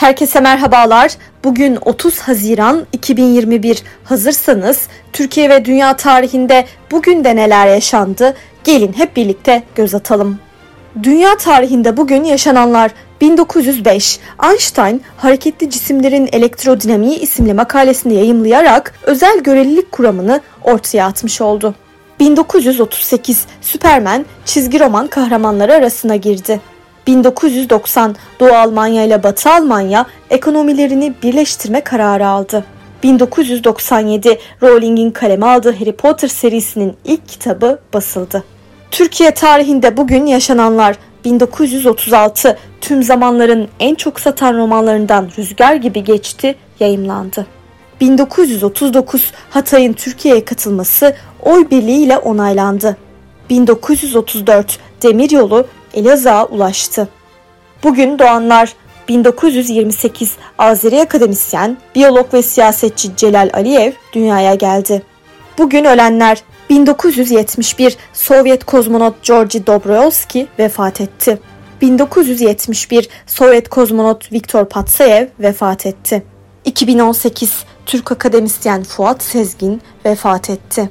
Herkese merhabalar. Bugün 30 Haziran 2021. Hazırsanız Türkiye ve dünya tarihinde bugün de neler yaşandı? Gelin hep birlikte göz atalım. Dünya tarihinde bugün yaşananlar 1905 Einstein hareketli cisimlerin elektrodinamiği isimli makalesini yayımlayarak özel görelilik kuramını ortaya atmış oldu. 1938 Superman çizgi roman kahramanları arasına girdi. 1990 Doğu Almanya ile Batı Almanya ekonomilerini birleştirme kararı aldı. 1997 Rowling'in kaleme aldığı Harry Potter serisinin ilk kitabı basıldı. Türkiye tarihinde bugün yaşananlar 1936 tüm zamanların en çok satan romanlarından Rüzgar gibi geçti yayımlandı. 1939 Hatay'ın Türkiye'ye katılması oy birliğiyle onaylandı. 1934 Demiryolu Elazığ'a ulaştı. Bugün doğanlar 1928 Azeri akademisyen, biyolog ve siyasetçi Celal Aliyev dünyaya geldi. Bugün ölenler 1971 Sovyet kozmonot Georgi Dobrovolsky vefat etti. 1971 Sovyet kozmonot Viktor Patsayev vefat etti. 2018 Türk akademisyen Fuat Sezgin vefat etti.